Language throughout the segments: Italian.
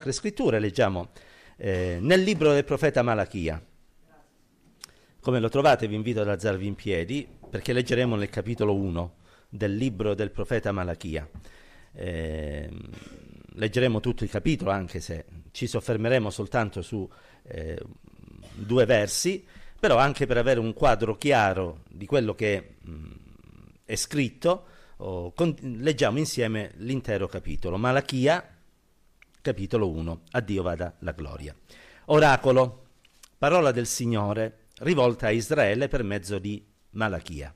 Le scritture leggiamo eh, nel libro del profeta Malachia. Come lo trovate vi invito ad alzarvi in piedi perché leggeremo nel capitolo 1 del libro del profeta Malachia. Eh, leggeremo tutto il capitolo anche se ci soffermeremo soltanto su eh, due versi, però anche per avere un quadro chiaro di quello che mh, è scritto, oh, con, leggiamo insieme l'intero capitolo. Malachia capitolo 1. A Dio vada la gloria. Oracolo, parola del Signore, rivolta a Israele per mezzo di Malachia.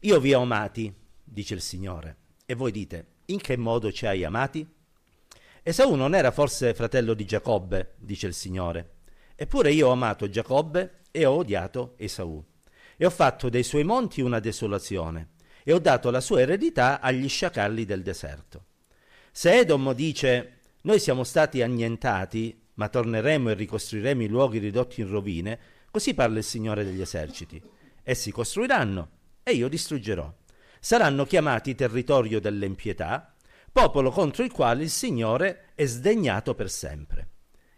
Io vi ho amati, dice il Signore, e voi dite, in che modo ci hai amati? Esau non era forse fratello di Giacobbe, dice il Signore. Eppure io ho amato Giacobbe e ho odiato Esau. E ho fatto dei suoi monti una desolazione, e ho dato la sua eredità agli sciacalli del deserto. Se Edom dice noi siamo stati annientati, ma torneremo e ricostruiremo i luoghi ridotti in rovine, così parla il Signore degli eserciti. Essi costruiranno e io distruggerò. Saranno chiamati territorio dell'empietà, popolo contro il quale il Signore è sdegnato per sempre.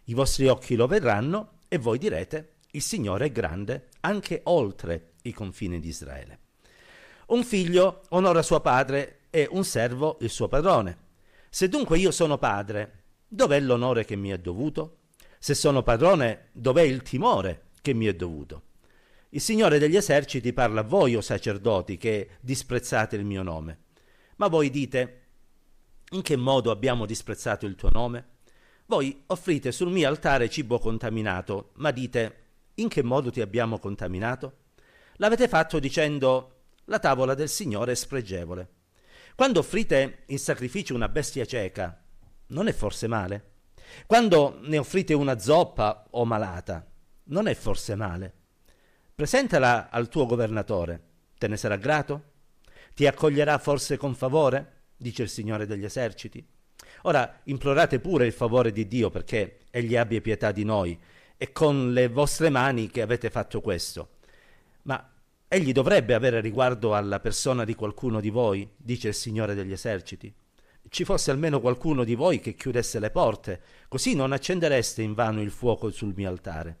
I vostri occhi lo vedranno e voi direte, il Signore è grande anche oltre i confini di Israele. Un figlio onora suo padre e un servo il suo padrone. Se dunque io sono padre, dov'è l'onore che mi è dovuto? Se sono padrone, dov'è il timore che mi è dovuto? Il Signore degli eserciti parla a voi, o sacerdoti, che disprezzate il mio nome. Ma voi dite, in che modo abbiamo disprezzato il tuo nome? Voi offrite sul mio altare cibo contaminato, ma dite, in che modo ti abbiamo contaminato? L'avete fatto dicendo, la tavola del Signore è spregevole. Quando offrite in sacrificio una bestia cieca, non è forse male? Quando ne offrite una zoppa o malata, non è forse male? Presentala al tuo governatore, te ne sarà grato? Ti accoglierà forse con favore? dice il Signore degli eserciti. Ora implorate pure il favore di Dio perché Egli abbia pietà di noi, e con le vostre mani che avete fatto questo. Ma Egli dovrebbe avere riguardo alla persona di qualcuno di voi, dice il Signore degli eserciti. Ci fosse almeno qualcuno di voi che chiudesse le porte, così non accendereste invano il fuoco sul mio altare.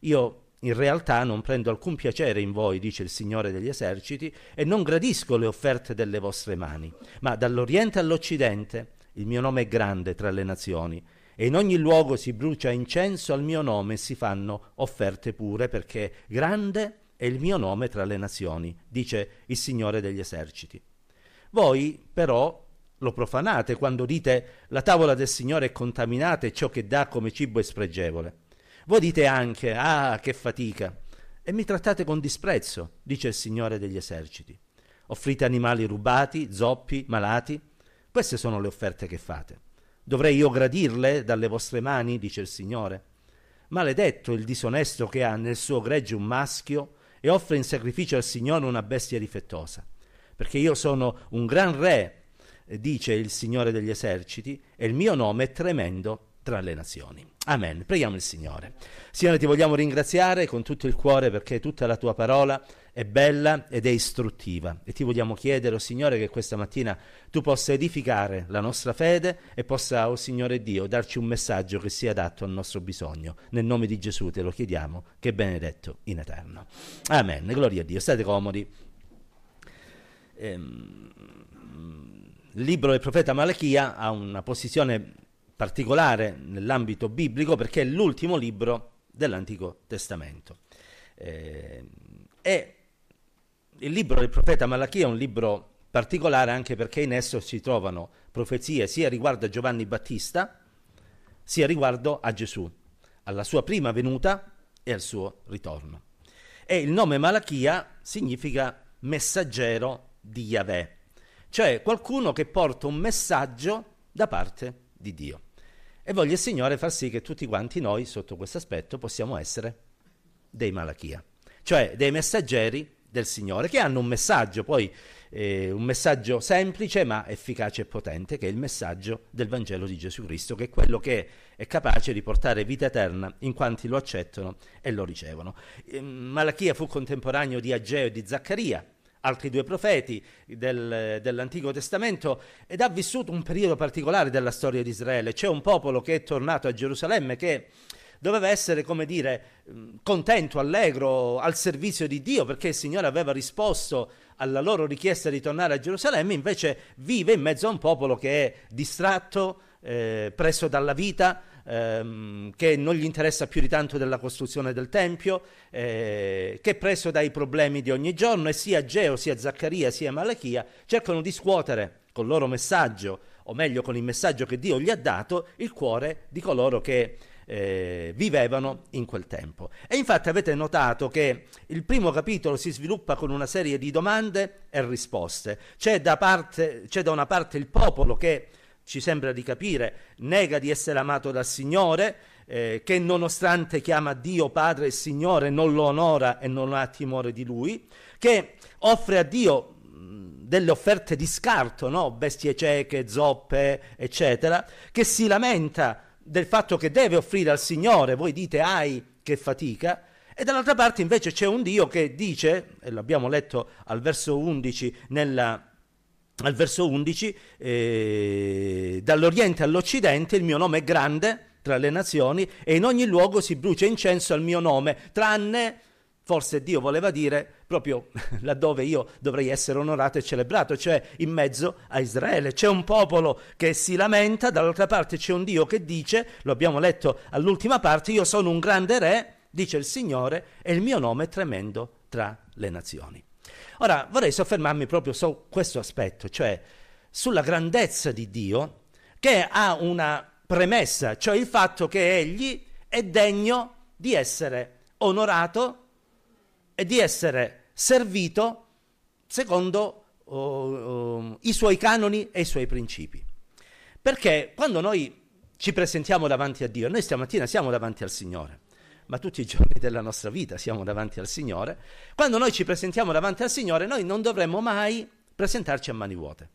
Io in realtà non prendo alcun piacere in voi, dice il Signore degli eserciti, e non gradisco le offerte delle vostre mani, ma dall'Oriente all'Occidente il mio nome è grande tra le nazioni, e in ogni luogo si brucia incenso al mio nome e si fanno offerte pure, perché grande è il mio nome tra le nazioni, dice il Signore degli eserciti. Voi però lo profanate quando dite la tavola del Signore è contaminata e ciò che dà come cibo è spregevole. Voi dite anche, ah, che fatica, e mi trattate con disprezzo, dice il Signore degli eserciti. Offrite animali rubati, zoppi, malati. Queste sono le offerte che fate. Dovrei io gradirle dalle vostre mani, dice il Signore. Maledetto il disonesto che ha nel suo gregge un maschio e offre in sacrificio al Signore una bestia difettosa. Perché io sono un gran re, dice il Signore degli eserciti, e il mio nome è tremendo tra le nazioni. Amen. Preghiamo il Signore. Signore, ti vogliamo ringraziare con tutto il cuore perché tutta la tua parola è bella ed è istruttiva e ti vogliamo chiedere, oh Signore, che questa mattina tu possa edificare la nostra fede e possa, oh Signore Dio, darci un messaggio che sia adatto al nostro bisogno. Nel nome di Gesù te lo chiediamo, che è benedetto in eterno. Amen. Gloria a Dio. State comodi. Ehm, il libro del profeta Malachia ha una posizione particolare nell'ambito biblico perché è l'ultimo libro dell'Antico Testamento. Eh, il libro del profeta Malachia è un libro particolare anche perché in esso si trovano profezie sia riguardo a Giovanni Battista, sia riguardo a Gesù, alla sua prima venuta e al suo ritorno. E il nome Malachia significa messaggero di Yahweh, cioè qualcuno che porta un messaggio da parte di Dio. E voglio il Signore far sì che tutti quanti noi, sotto questo aspetto, possiamo essere dei Malachia, cioè dei messaggeri del Signore, che hanno un messaggio, poi eh, un messaggio semplice ma efficace e potente, che è il messaggio del Vangelo di Gesù Cristo, che è quello che è capace di portare vita eterna in quanti lo accettano e lo ricevono. Eh, Malachia fu contemporaneo di Ageo e di Zaccaria. altri due profeti del, dell'Antico Testamento ed ha vissuto un periodo particolare della storia di Israele. C'è un popolo che è tornato a Gerusalemme che doveva essere, come dire, contento, allegro, al servizio di Dio, perché il Signore aveva risposto alla loro richiesta di tornare a Gerusalemme, invece vive in mezzo a un popolo che è distratto, eh, preso dalla vita, ehm, che non gli interessa più di tanto della costruzione del Tempio, eh, che è preso dai problemi di ogni giorno e sia Geo, sia Zaccaria, sia Malachia cercano di scuotere col loro messaggio, o meglio con il messaggio che Dio gli ha dato, il cuore di coloro che eh, vivevano in quel tempo. E infatti avete notato che il primo capitolo si sviluppa con una serie di domande e risposte. C'è da, parte, c'è da una parte il popolo che ci sembra di capire, nega di essere amato dal Signore, eh, che nonostante chiama Dio Padre e Signore non lo onora e non ha timore di Lui, che offre a Dio delle offerte di scarto, no? bestie cieche, zoppe, eccetera, che si lamenta del fatto che deve offrire al Signore, voi dite ai che fatica, e dall'altra parte invece c'è un Dio che dice, e l'abbiamo letto al verso 11 nella al verso 11, eh, dall'Oriente all'Occidente il mio nome è grande tra le nazioni e in ogni luogo si brucia incenso al mio nome, tranne, forse Dio voleva dire, proprio laddove io dovrei essere onorato e celebrato, cioè in mezzo a Israele. C'è un popolo che si lamenta, dall'altra parte c'è un Dio che dice, lo abbiamo letto all'ultima parte, io sono un grande re, dice il Signore, e il mio nome è tremendo tra le nazioni. Ora vorrei soffermarmi proprio su questo aspetto, cioè sulla grandezza di Dio che ha una premessa, cioè il fatto che egli è degno di essere onorato e di essere servito secondo uh, uh, i suoi canoni e i suoi principi. Perché quando noi ci presentiamo davanti a Dio, noi stamattina siamo davanti al Signore ma tutti i giorni della nostra vita siamo davanti al Signore, quando noi ci presentiamo davanti al Signore, noi non dovremmo mai presentarci a mani vuote.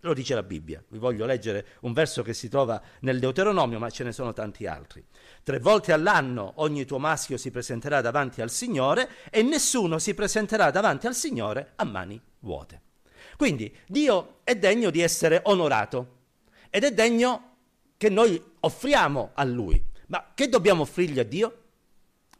Lo dice la Bibbia. Vi voglio leggere un verso che si trova nel Deuteronomio, ma ce ne sono tanti altri. Tre volte all'anno ogni tuo maschio si presenterà davanti al Signore e nessuno si presenterà davanti al Signore a mani vuote. Quindi Dio è degno di essere onorato ed è degno che noi offriamo a Lui. Ma che dobbiamo offrirgli a Dio?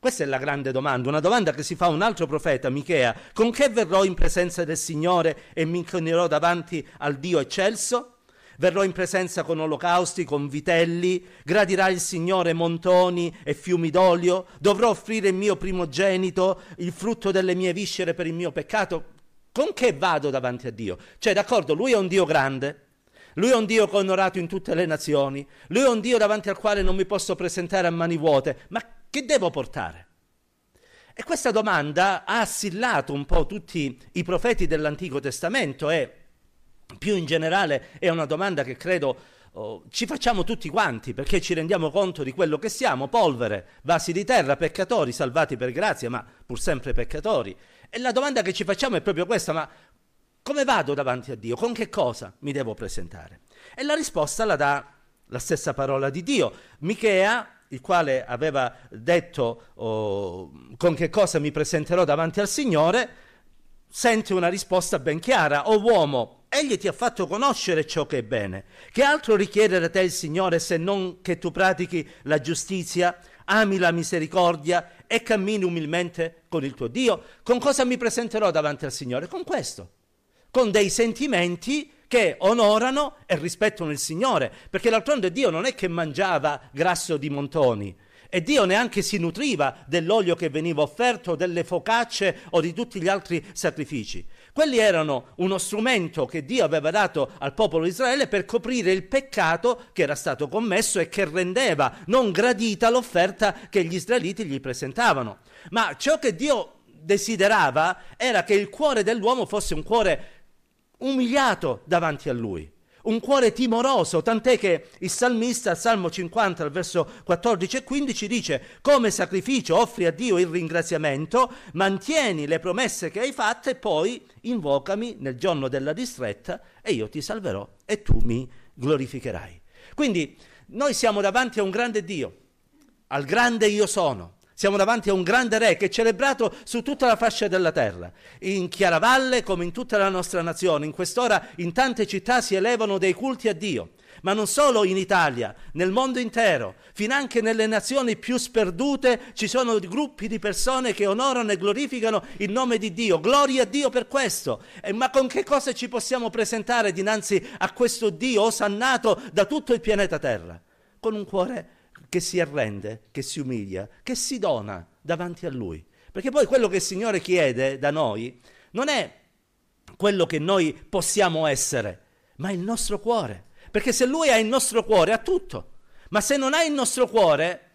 Questa è la grande domanda, una domanda che si fa un altro profeta, Michea. Con che verrò in presenza del Signore e mi inclinerò davanti al Dio eccelso? Verrò in presenza con olocausti, con vitelli, gradirà il Signore montoni e fiumi d'olio, dovrò offrire il mio primogenito, il frutto delle mie viscere per il mio peccato. Con che vado davanti a Dio? Cioè, d'accordo, lui è un Dio grande, lui è un Dio onorato in tutte le nazioni, lui è un Dio davanti al quale non mi posso presentare a mani vuote, ma che devo portare? E questa domanda ha assillato un po' tutti i profeti dell'Antico Testamento e più in generale è una domanda che credo oh, ci facciamo tutti quanti perché ci rendiamo conto di quello che siamo, polvere, vasi di terra, peccatori, salvati per grazia, ma pur sempre peccatori. E la domanda che ci facciamo è proprio questa, ma come vado davanti a Dio? Con che cosa mi devo presentare? E la risposta la dà la stessa parola di Dio. Michea il quale aveva detto oh, con che cosa mi presenterò davanti al Signore, sente una risposta ben chiara. O uomo, egli ti ha fatto conoscere ciò che è bene. Che altro richiede da te il Signore se non che tu pratichi la giustizia, ami la misericordia e cammini umilmente con il tuo Dio? Con cosa mi presenterò davanti al Signore? Con questo. Con dei sentimenti che onorano e rispettano il Signore, perché d'altronde Dio non è che mangiava grasso di montoni, e Dio neanche si nutriva dell'olio che veniva offerto, delle focacce o di tutti gli altri sacrifici. Quelli erano uno strumento che Dio aveva dato al popolo di Israele per coprire il peccato che era stato commesso e che rendeva non gradita l'offerta che gli israeliti gli presentavano. Ma ciò che Dio desiderava era che il cuore dell'uomo fosse un cuore umiliato davanti a lui, un cuore timoroso, tant'è che il salmista al Salmo 50, al verso 14 e 15 dice come sacrificio offri a Dio il ringraziamento, mantieni le promesse che hai fatte poi invocami nel giorno della distretta e io ti salverò e tu mi glorificherai. Quindi noi siamo davanti a un grande Dio, al grande io sono, Siamo davanti a un grande re che è celebrato su tutta la fascia della terra. In Chiaravalle, come in tutta la nostra nazione, in quest'ora in tante città si elevano dei culti a Dio. Ma non solo in Italia, nel mondo intero, finanche nelle nazioni più sperdute ci sono gruppi di persone che onorano e glorificano il nome di Dio. Gloria a Dio per questo. Eh, ma con che cosa ci possiamo presentare dinanzi a questo Dio osannato da tutto il pianeta Terra? Con un cuore che si arrende, che si umilia, che si dona davanti a Lui. Perché poi quello che il Signore chiede da noi non è quello che noi possiamo essere, ma il nostro cuore. Perché se Lui ha il nostro cuore, ha tutto. Ma se non ha il nostro cuore,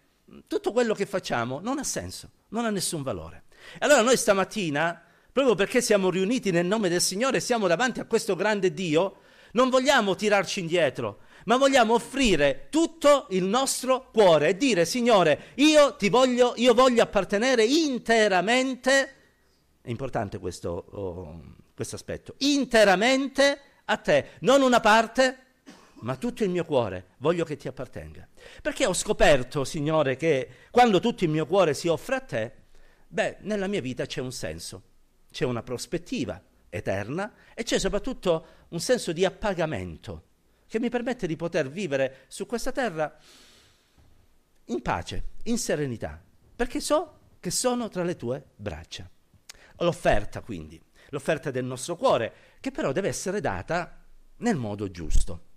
tutto quello che facciamo non ha senso, non ha nessun valore. Allora noi stamattina, proprio perché siamo riuniti nel nome del Signore, siamo davanti a questo grande Dio, non vogliamo tirarci indietro, ma vogliamo offrire tutto il nostro cuore e dire, Signore, io ti voglio, io voglio appartenere interamente, è importante questo, oh, questo aspetto, interamente a te, non una parte, ma tutto il mio cuore voglio che ti appartenga. Perché ho scoperto, Signore, che quando tutto il mio cuore si offre a te, beh, nella mia vita c'è un senso, c'è una prospettiva eterna e c'è soprattutto un senso di appagamento che mi permette di poter vivere su questa terra in pace, in serenità, perché so che sono tra le tue braccia. L'offerta quindi, l'offerta del nostro cuore, che però deve essere data nel modo giusto.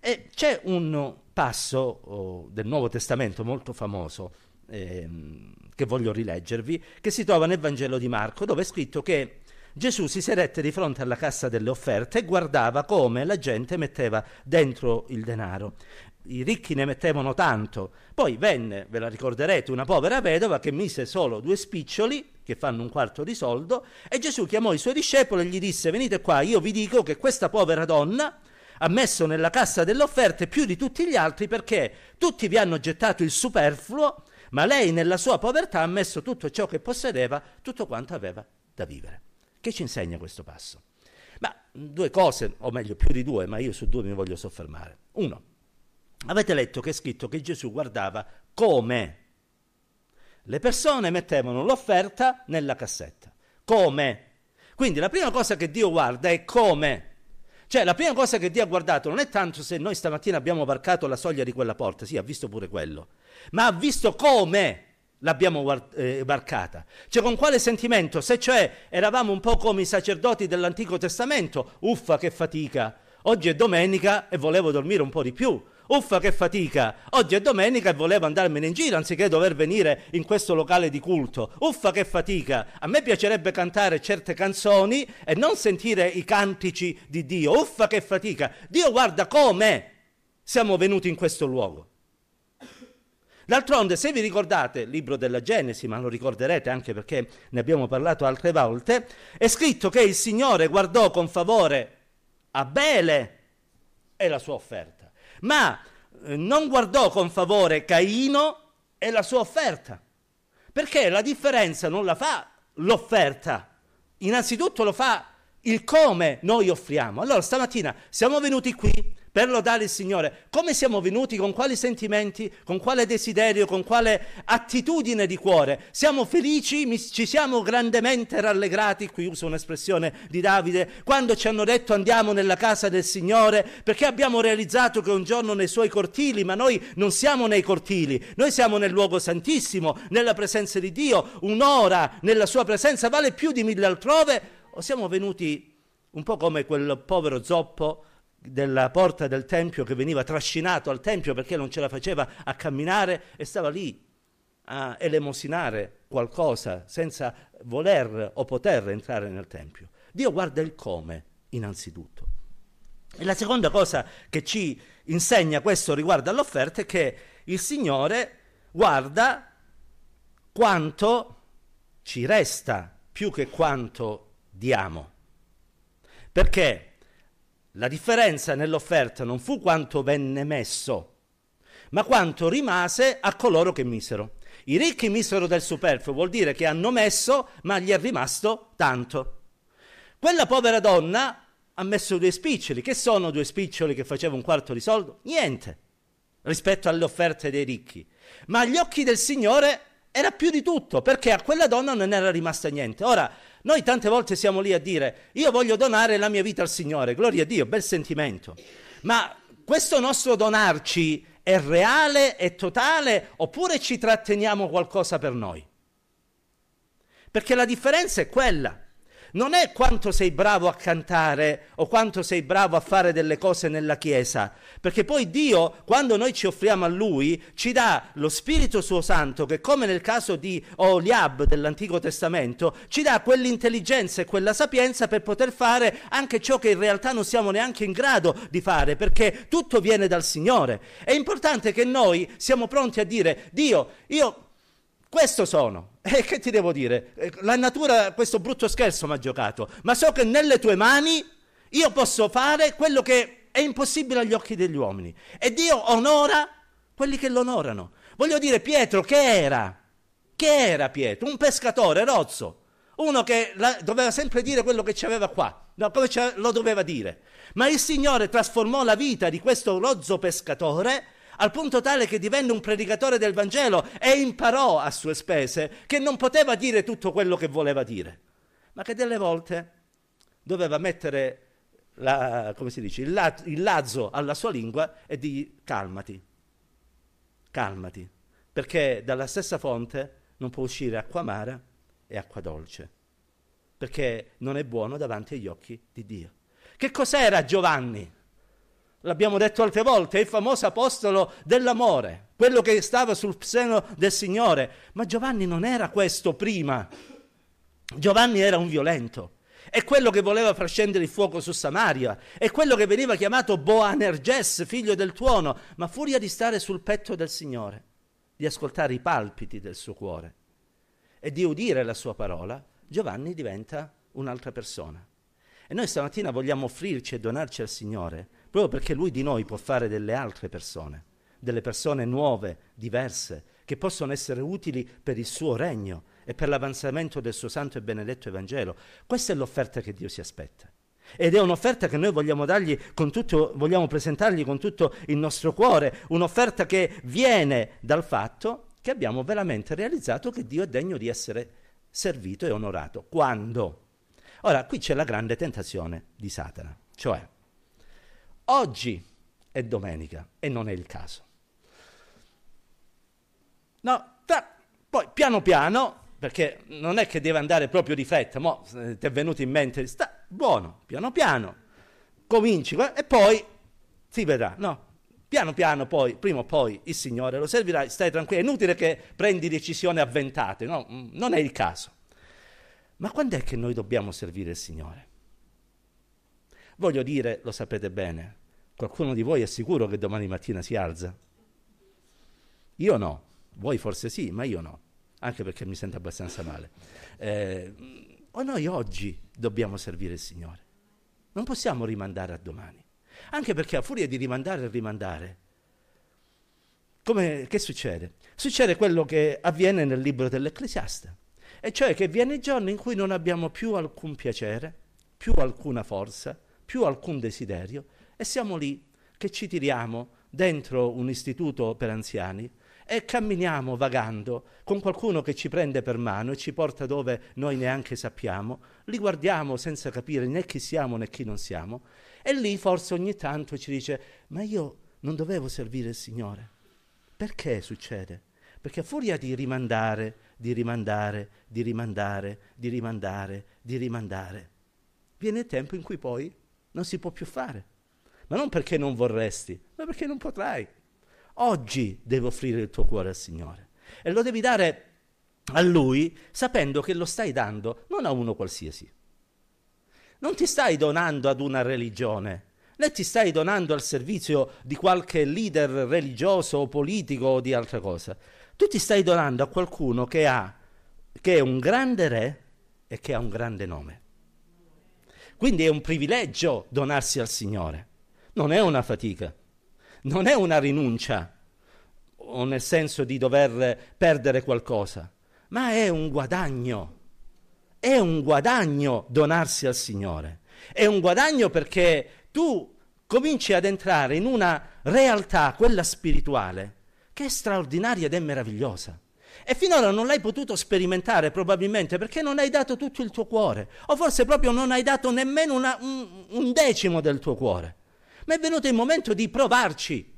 E c'è un passo oh, del Nuovo Testamento molto famoso ehm, che voglio rileggervi, che si trova nel Vangelo di Marco, dove è scritto che Gesù si sedette di fronte alla cassa delle offerte e guardava come la gente metteva dentro il denaro. I ricchi ne mettevano tanto. Poi venne, ve la ricorderete, una povera vedova che mise solo due spiccioli, che fanno un quarto di soldo, e Gesù chiamò i suoi discepoli e gli disse: Venite qua, io vi dico che questa povera donna ha messo nella cassa delle offerte più di tutti gli altri perché tutti vi hanno gettato il superfluo, ma lei nella sua povertà ha messo tutto ciò che possedeva, tutto quanto aveva da vivere. Che ci insegna questo passo? Ma due cose, o meglio più di due, ma io su due mi voglio soffermare. Uno, avete letto che è scritto che Gesù guardava come le persone mettevano l'offerta nella cassetta. Come? Quindi la prima cosa che Dio guarda è come. Cioè, la prima cosa che Dio ha guardato non è tanto se noi stamattina abbiamo varcato la soglia di quella porta, sì, ha visto pure quello, ma ha visto come l'abbiamo eh, varcata. Cioè con quale sentimento? Se cioè eravamo un po' come i sacerdoti dell'Antico Testamento, uffa che fatica, oggi è domenica e volevo dormire un po' di più. Uffa che fatica, oggi è domenica e volevo andarmene in giro anziché dover venire in questo locale di culto. Uffa che fatica, a me piacerebbe cantare certe canzoni e non sentire i cantici di Dio. Uffa che fatica, Dio guarda come siamo venuti in questo luogo. D'altronde, se vi ricordate libro della Genesi, ma lo ricorderete anche perché ne abbiamo parlato altre volte, è scritto che il Signore guardò con favore Abele e la sua offerta, ma eh, non guardò con favore Caino e la sua offerta. Perché la differenza non la fa l'offerta, innanzitutto lo fa il come noi offriamo. Allora stamattina siamo venuti qui per lodare il Signore. Come siamo venuti? Con quali sentimenti? Con quale desiderio? Con quale attitudine di cuore? Siamo felici? Ci siamo grandemente rallegrati? Qui uso un'espressione di Davide. Quando ci hanno detto andiamo nella casa del Signore perché abbiamo realizzato che un giorno nei suoi cortili, ma noi non siamo nei cortili, noi siamo nel luogo santissimo, nella presenza di Dio. Un'ora nella sua presenza vale più di mille altrove. O siamo venuti un po' come quel povero zoppo della porta del Tempio che veniva trascinato al Tempio perché non ce la faceva a camminare e stava lì a elemosinare qualcosa senza voler o poter entrare nel Tempio. Dio guarda il come, innanzitutto. E la seconda cosa che ci insegna questo riguardo all'offerta è che il Signore guarda quanto ci resta più che quanto diamo. Perché la differenza nell'offerta non fu quanto venne messo, ma quanto rimase a coloro che misero. I ricchi misero del superfluo, vuol dire che hanno messo, ma gli è rimasto tanto. Quella povera donna ha messo due spiccioli. Che sono due spiccioli che faceva un quarto di soldo? Niente rispetto alle offerte dei ricchi. Ma agli occhi del Signore era più di tutto, perché a quella donna non era rimasta niente. Ora, noi tante volte siamo lì a dire, io voglio donare la mia vita al Signore, gloria a Dio, bel sentimento. Ma questo nostro donarci è reale, è totale, oppure ci tratteniamo qualcosa per noi? Perché la differenza è quella non è quanto sei bravo a cantare o quanto sei bravo a fare delle cose nella Chiesa, perché poi Dio, quando noi ci offriamo a Lui, ci dà lo Spirito suo Santo che come nel caso di Oliab dell'Antico Testamento, ci dà quell'intelligenza e quella sapienza per poter fare anche ciò che in realtà non siamo neanche in grado di fare, perché tutto viene dal Signore. È importante che noi siamo pronti a dire, Dio, io questo sono. E eh, che ti devo dire? Eh, la natura questo brutto scherzo mi ha giocato, ma so che nelle tue mani io posso fare quello che è impossibile agli occhi degli uomini. E Dio onora quelli che lo onorano. Voglio dire, Pietro che era? Che era Pietro? Un pescatore rozzo, uno che la, doveva sempre dire quello che c'aveva qua, no, come lo doveva dire. Ma il Signore trasformò la vita di questo rozzo pescatore al punto tale che divenne un predicatore del Vangelo e imparò a sue spese che non poteva dire tutto quello che voleva dire, ma che delle volte doveva mettere la, dice, il, la, il lazzo alla sua lingua e di calmati, calmati, perché dalla stessa fonte non può uscire acqua amara e acqua dolce, perché non è buono davanti agli occhi di Dio. Che cos'era Giovanni? L'abbiamo detto altre volte, è il famoso apostolo dell'amore, quello che stava sul seno del Signore. Ma Giovanni non era questo prima. Giovanni era un violento. È quello che voleva far scendere il fuoco su Samaria, è quello che veniva chiamato Boanerges, figlio del tuono, ma furia di stare sul petto del Signore, di ascoltare i palpiti del suo cuore e di udire la sua parola, Giovanni diventa un'altra persona. E noi stamattina vogliamo offrirci e donarci al Signore proprio perché lui di noi può fare delle altre persone, delle persone nuove, diverse, che possono essere utili per il suo regno e per l'avanzamento del suo santo e benedetto Evangelo. Questa è l'offerta che Dio si aspetta. Ed è un'offerta che noi vogliamo dargli con tutto, vogliamo presentargli con tutto il nostro cuore, un'offerta che viene dal fatto che abbiamo veramente realizzato che Dio è degno di essere servito e onorato. Quando? Ora, qui c'è la grande tentazione di Satana, cioè Oggi è domenica e non è il caso. No, tra, poi piano piano, perché non è che deve andare proprio di fretta, mo eh, ti è venuto in mente, sta buono, piano piano, cominci e poi si vedrà, no? Piano piano poi, prima o poi, il Signore lo servirà, stai tranquillo, è inutile che prendi decisioni avventate, no? Mm, non è il caso. Ma quando è che noi dobbiamo servire il Signore? Voglio dire, lo sapete bene, qualcuno di voi è sicuro che domani mattina si alza? Io no, voi forse sì, ma io no, anche perché mi sento abbastanza male. Eh, o noi oggi dobbiamo servire il Signore, non possiamo rimandare a domani, anche perché a furia di rimandare e rimandare, come, che succede? Succede quello che avviene nel libro dell'Ecclesiaste, e cioè che viene il giorno in cui non abbiamo più alcun piacere, più alcuna forza, più alcun desiderio e siamo lì che ci tiriamo dentro un istituto per anziani e camminiamo vagando con qualcuno che ci prende per mano e ci porta dove noi neanche sappiamo, li guardiamo senza capire né chi siamo né chi non siamo e lì forse ogni tanto ci dice ma io non dovevo servire il Signore. Perché succede? Perché a furia di rimandare, di rimandare, di rimandare, di rimandare, di rimandare, viene il tempo in cui poi non si può più fare. Ma non perché non vorresti, ma perché non potrai. Oggi devi offrire il tuo cuore al Signore e lo devi dare a Lui sapendo che lo stai dando non a uno qualsiasi. Non ti stai donando ad una religione, né ti stai donando al servizio di qualche leader religioso o politico o di altra cosa. Tu ti stai donando a qualcuno che ha che è un grande re e che ha un grande nome. Quindi è un privilegio donarsi al Signore, non è una fatica, non è una rinuncia, o nel senso di dover perdere qualcosa, ma è un guadagno. È un guadagno donarsi al Signore. È un guadagno perché tu cominci ad entrare in una realtà, quella spirituale, che è straordinaria ed è meravigliosa. E finora non l'hai potuto sperimentare probabilmente perché non hai dato tutto il tuo cuore, o forse proprio non hai dato nemmeno una, un, un decimo del tuo cuore. Ma è venuto il momento di provarci.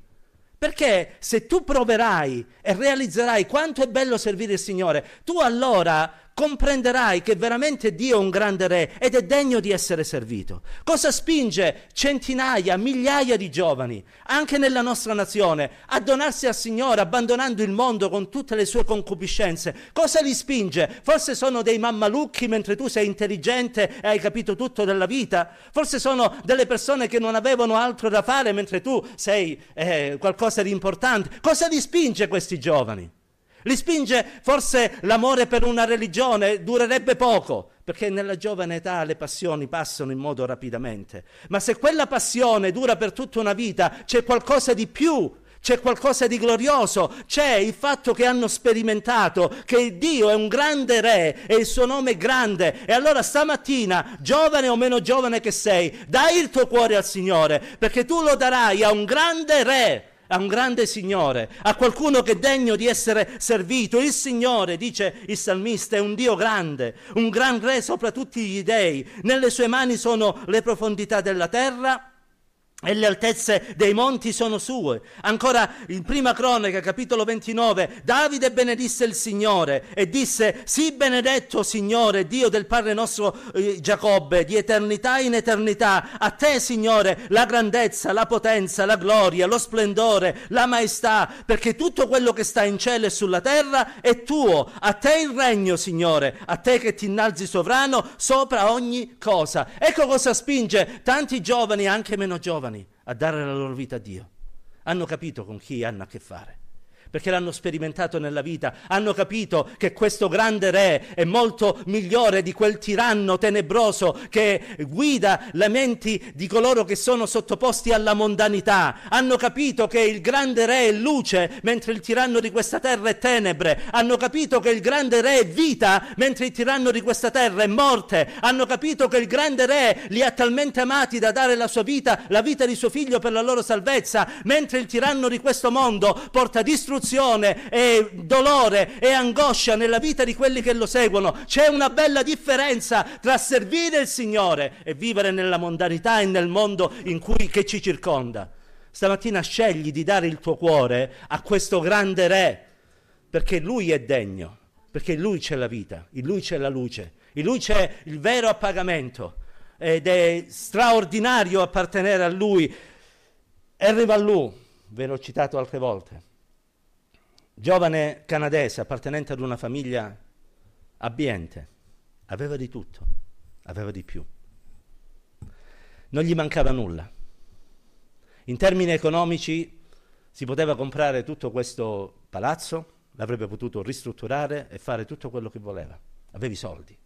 Perché se tu proverai e realizzerai quanto è bello servire il Signore, tu allora comprenderai che veramente Dio è un grande re ed è degno di essere servito. Cosa spinge centinaia, migliaia di giovani, anche nella nostra nazione, a donarsi al Signore, abbandonando il mondo con tutte le sue concupiscenze? Cosa li spinge? Forse sono dei mammalucchi mentre tu sei intelligente e hai capito tutto della vita? Forse sono delle persone che non avevano altro da fare mentre tu sei eh, qualcosa di importante? Cosa li spinge questi giovani? Li spinge forse l'amore per una religione, durerebbe poco, perché nella giovane età le passioni passano in modo rapidamente. Ma se quella passione dura per tutta una vita, c'è qualcosa di più, c'è qualcosa di glorioso, c'è il fatto che hanno sperimentato che Dio è un grande re e il suo nome è grande. E allora stamattina, giovane o meno giovane che sei, dai il tuo cuore al Signore, perché tu lo darai a un grande re a un grande Signore, a qualcuno che è degno di essere servito. Il Signore, dice il salmista, è un Dio grande, un gran re sopra tutti gli dei. Nelle sue mani sono le profondità della terra e le altezze dei monti sono sue. Ancora in prima cronaca, capitolo 29, Davide benedisse il Signore e disse, sii benedetto Signore, Dio del Padre nostro eh, Giacobbe, di eternità in eternità. A te, Signore, la grandezza, la potenza, la gloria, lo splendore, la maestà, perché tutto quello che sta in cielo e sulla terra è tuo. A te il regno, Signore, a te che ti innalzi sovrano sopra ogni cosa. Ecco cosa spinge tanti giovani, anche meno giovani a dare la loro vita a Dio. Hanno capito con chi hanno a che fare perché l'hanno sperimentato nella vita, hanno capito che questo grande re è molto migliore di quel tiranno tenebroso che guida le menti di coloro che sono sottoposti alla mondanità, hanno capito che il grande re è luce mentre il tiranno di questa terra è tenebre, hanno capito che il grande re è vita mentre il tiranno di questa terra è morte, hanno capito che il grande re li ha talmente amati da dare la sua vita, la vita di suo figlio per la loro salvezza, mentre il tiranno di questo mondo porta distruzione distruzione e dolore e angoscia nella vita di quelli che lo seguono. C'è una bella differenza tra servire il Signore e vivere nella mondanità e nel mondo cui, che ci circonda. Stamattina scegli di dare il tuo cuore a questo grande Re, perché Lui è degno, perché in Lui c'è la vita, in Lui c'è la luce, in Lui c'è il vero appagamento ed è straordinario appartenere a Lui. Henry Vallù, ve l'ho citato altre volte, giovane canadese appartenente ad una famiglia abbiente, aveva di tutto, aveva di più. Non gli mancava nulla. In termini economici si poteva comprare tutto questo palazzo, l'avrebbe potuto ristrutturare e fare tutto quello che voleva. Avevi soldi,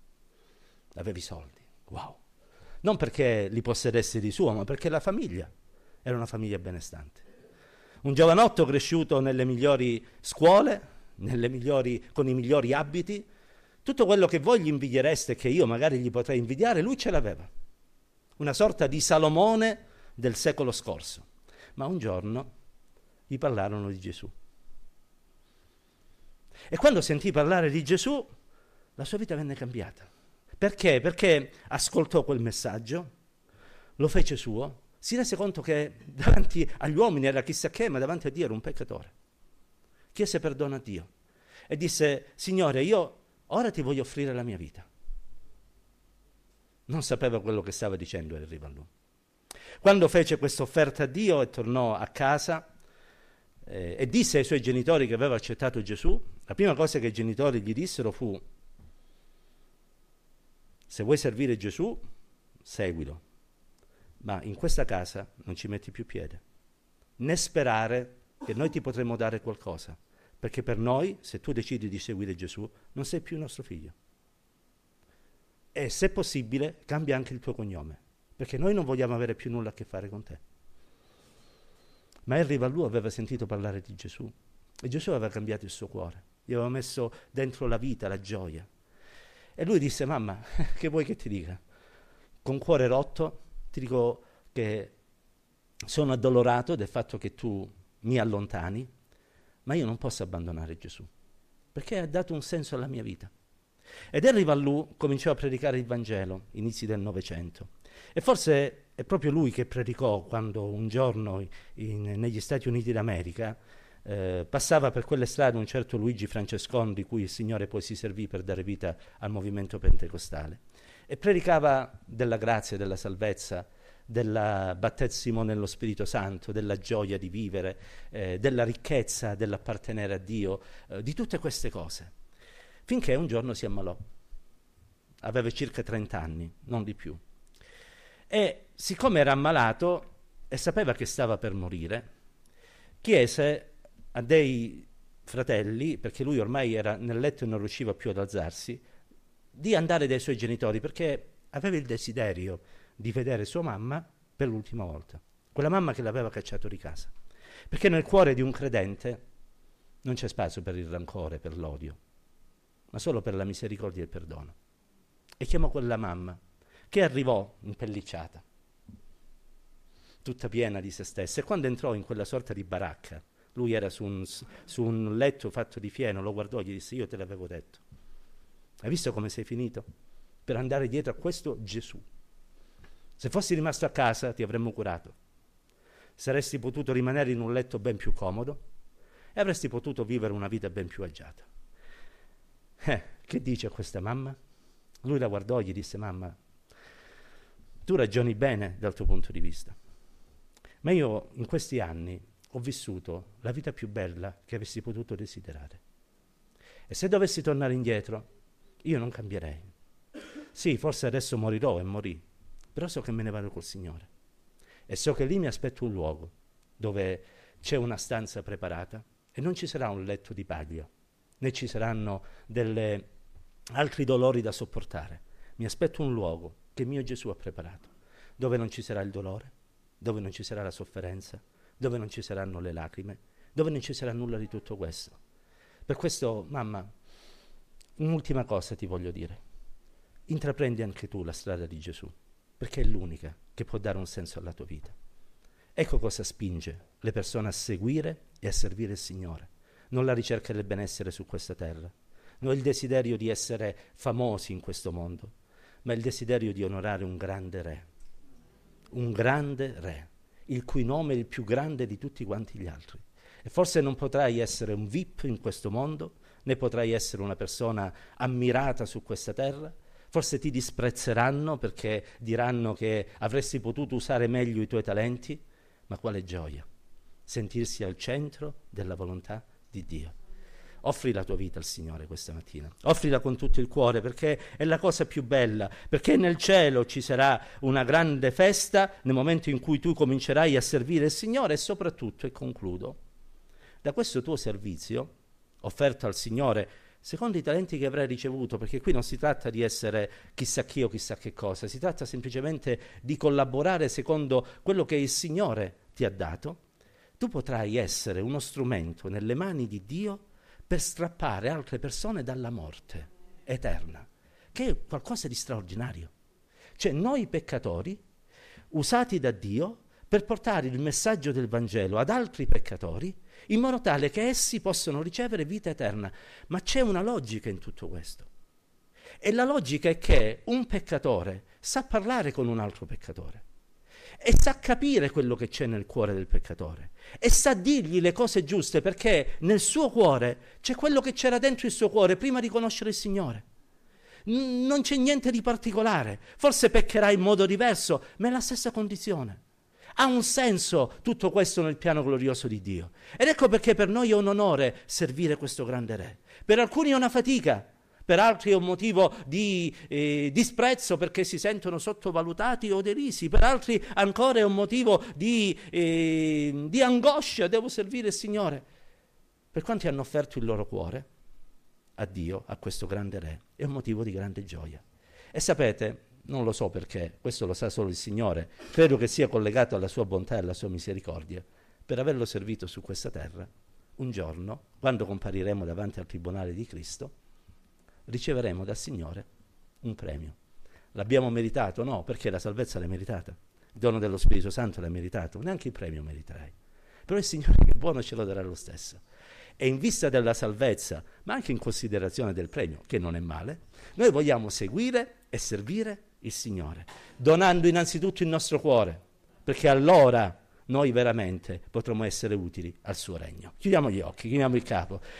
avevi soldi, wow. Non perché li possedessi di suo, ma perché la famiglia era una famiglia benestante un giovanotto cresciuto nelle migliori scuole, nelle migliori, con i migliori abiti, tutto quello che voi gli invidiereste, che io magari gli potrei invidiare, lui ce l'aveva. Una sorta di Salomone del secolo scorso. Ma un giorno gli parlarono di Gesù. E quando sentì parlare di Gesù, la sua vita venne cambiata. Perché? Perché ascoltò quel messaggio, lo fece suo si rese conto che davanti agli uomini era chissà che, ma davanti a Dio era un peccatore. Chiese perdono a Dio e disse, Signore, io ora ti voglio offrire la mia vita. Non sapeva quello che stava dicendo a lui. Quando fece questa offerta a Dio e tornò a casa eh, e disse ai suoi genitori che aveva accettato Gesù, la prima cosa che i genitori gli dissero fu, se vuoi servire Gesù, seguilo ma in questa casa non ci metti più piede, né sperare che noi ti potremo dare qualcosa, perché per noi, se tu decidi di seguire Gesù, non sei più nostro figlio. E se possibile, cambia anche il tuo cognome, perché noi non vogliamo avere più nulla a che fare con te. Ma Henry Vallù aveva sentito parlare di Gesù e Gesù aveva cambiato il suo cuore, gli aveva messo dentro la vita, la gioia. E lui disse, mamma, che vuoi che ti dica? Con cuore rotto ti dico che sono addolorato del fatto che tu mi allontani, ma io non posso abbandonare Gesù. perché ha dato un senso alla mia vita. Ed Henry Vallù cominciò a predicare il Vangelo, inizi del Novecento. E forse è proprio lui che predicò quando un giorno in, negli Stati Uniti d'America eh, passava per quelle strade un certo Luigi Francescon di cui il Signore poi si servì per dare vita al movimento pentecostale e predicava della grazia, della salvezza, del battesimo nello Spirito Santo, della gioia di vivere, eh, della ricchezza dell'appartenere a Dio, eh, di tutte queste cose. Finché un giorno si ammalò. Aveva circa 30 anni, non di più. E siccome era ammalato e sapeva che stava per morire, chiese a dei fratelli, perché lui ormai era nel letto e non riusciva più ad alzarsi, di andare dai suoi genitori perché aveva il desiderio di vedere sua mamma per l'ultima volta, quella mamma che l'aveva cacciato di casa. Perché nel cuore di un credente non c'è spazio per il rancore, per l'odio, ma solo per la misericordia e il perdono. E chiamò quella mamma, che arrivò impellicciata, tutta piena di se stessa, e quando entrò in quella sorta di baracca, lui era su un, su un letto fatto di fieno, lo guardò e gli disse, io te l'avevo detto. Hai visto come sei finito? Per andare dietro a questo Gesù. Se fossi rimasto a casa ti avremmo curato. Saresti potuto rimanere in un letto ben più comodo e avresti potuto vivere una vita ben più agiata. Eh, che dice questa mamma? Lui la guardò e gli disse, mamma, tu ragioni bene dal tuo punto di vista, ma io in questi anni ho vissuto la vita più bella che avessi potuto desiderare. E se dovessi tornare indietro, io non cambierei. Sì, forse adesso morirò e morì, però so che me ne vado col Signore. E so che lì mi aspetto un luogo dove c'è una stanza preparata e non ci sarà un letto di paglia, né ci saranno delle, altri dolori da sopportare. Mi aspetto un luogo che mio Gesù ha preparato, dove non ci sarà il dolore, dove non ci sarà la sofferenza, dove non ci saranno le lacrime, dove non ci sarà nulla di tutto questo. Per questo, mamma, Un'ultima cosa ti voglio dire. Intraprendi anche tu la strada di Gesù, perché è l'unica che può dare un senso alla tua vita. Ecco cosa spinge le persone a seguire e a servire il Signore, non la ricerca del benessere su questa terra, non il desiderio di essere famosi in questo mondo, ma il desiderio di onorare un grande Re, un grande Re, il cui nome è il più grande di tutti quanti gli altri. E forse non potrai essere un VIP in questo mondo, né potrai essere una persona ammirata su questa terra. Forse ti disprezzeranno perché diranno che avresti potuto usare meglio i tuoi talenti, ma quale gioia sentirsi al centro della volontà di Dio. Offri la tua vita al Signore questa mattina, offrila con tutto il cuore perché è la cosa più bella, perché nel cielo ci sarà una grande festa nel momento in cui tu comincerai a servire il Signore e soprattutto, e concludo, da questo tuo servizio offerto al Signore secondo i talenti che avrai ricevuto, perché qui non si tratta di essere chissà chi o chissà che cosa, si tratta semplicemente di collaborare secondo quello che il Signore ti ha dato, tu potrai essere uno strumento nelle mani di Dio per strappare altre persone dalla morte eterna, che è qualcosa di straordinario. Cioè noi peccatori, usati da Dio per portare il messaggio del Vangelo ad altri peccatori, in modo tale che essi possano ricevere vita eterna. Ma c'è una logica in tutto questo. E la logica è che un peccatore sa parlare con un altro peccatore e sa capire quello che c'è nel cuore del peccatore e sa dirgli le cose giuste perché nel suo cuore c'è quello che c'era dentro il suo cuore prima di conoscere il Signore. non c'è niente di particolare, forse peccherà in modo diverso, ma è la stessa condizione. Ha un senso tutto questo nel piano glorioso di Dio. Ed ecco perché per noi è un onore servire questo grande Re. Per alcuni è una fatica, per altri è un motivo di eh, disprezzo perché si sentono sottovalutati o derisi, per altri ancora è un motivo di, eh, di angoscia, devo servire il Signore. Per quanti hanno offerto il loro cuore a Dio, a questo grande Re, è un motivo di grande gioia. E sapete, non lo so perché, questo lo sa solo il Signore, credo che sia collegato alla sua bontà e alla sua misericordia, per averlo servito su questa terra, un giorno, quando compariremo davanti al Tribunale di Cristo, riceveremo dal Signore un premio. L'abbiamo meritato? No, perché la salvezza l'hai meritata, il dono dello Spirito Santo l'hai meritato, neanche il premio meriterai. Però il Signore che è buono ce lo darà lo stesso. E in vista della salvezza, ma anche in considerazione del premio, che non è male, noi vogliamo seguire e servire il Signore, donando innanzitutto il nostro cuore, perché allora noi veramente potremo essere utili al suo regno. Chiudiamo gli occhi, chiudiamo il capo.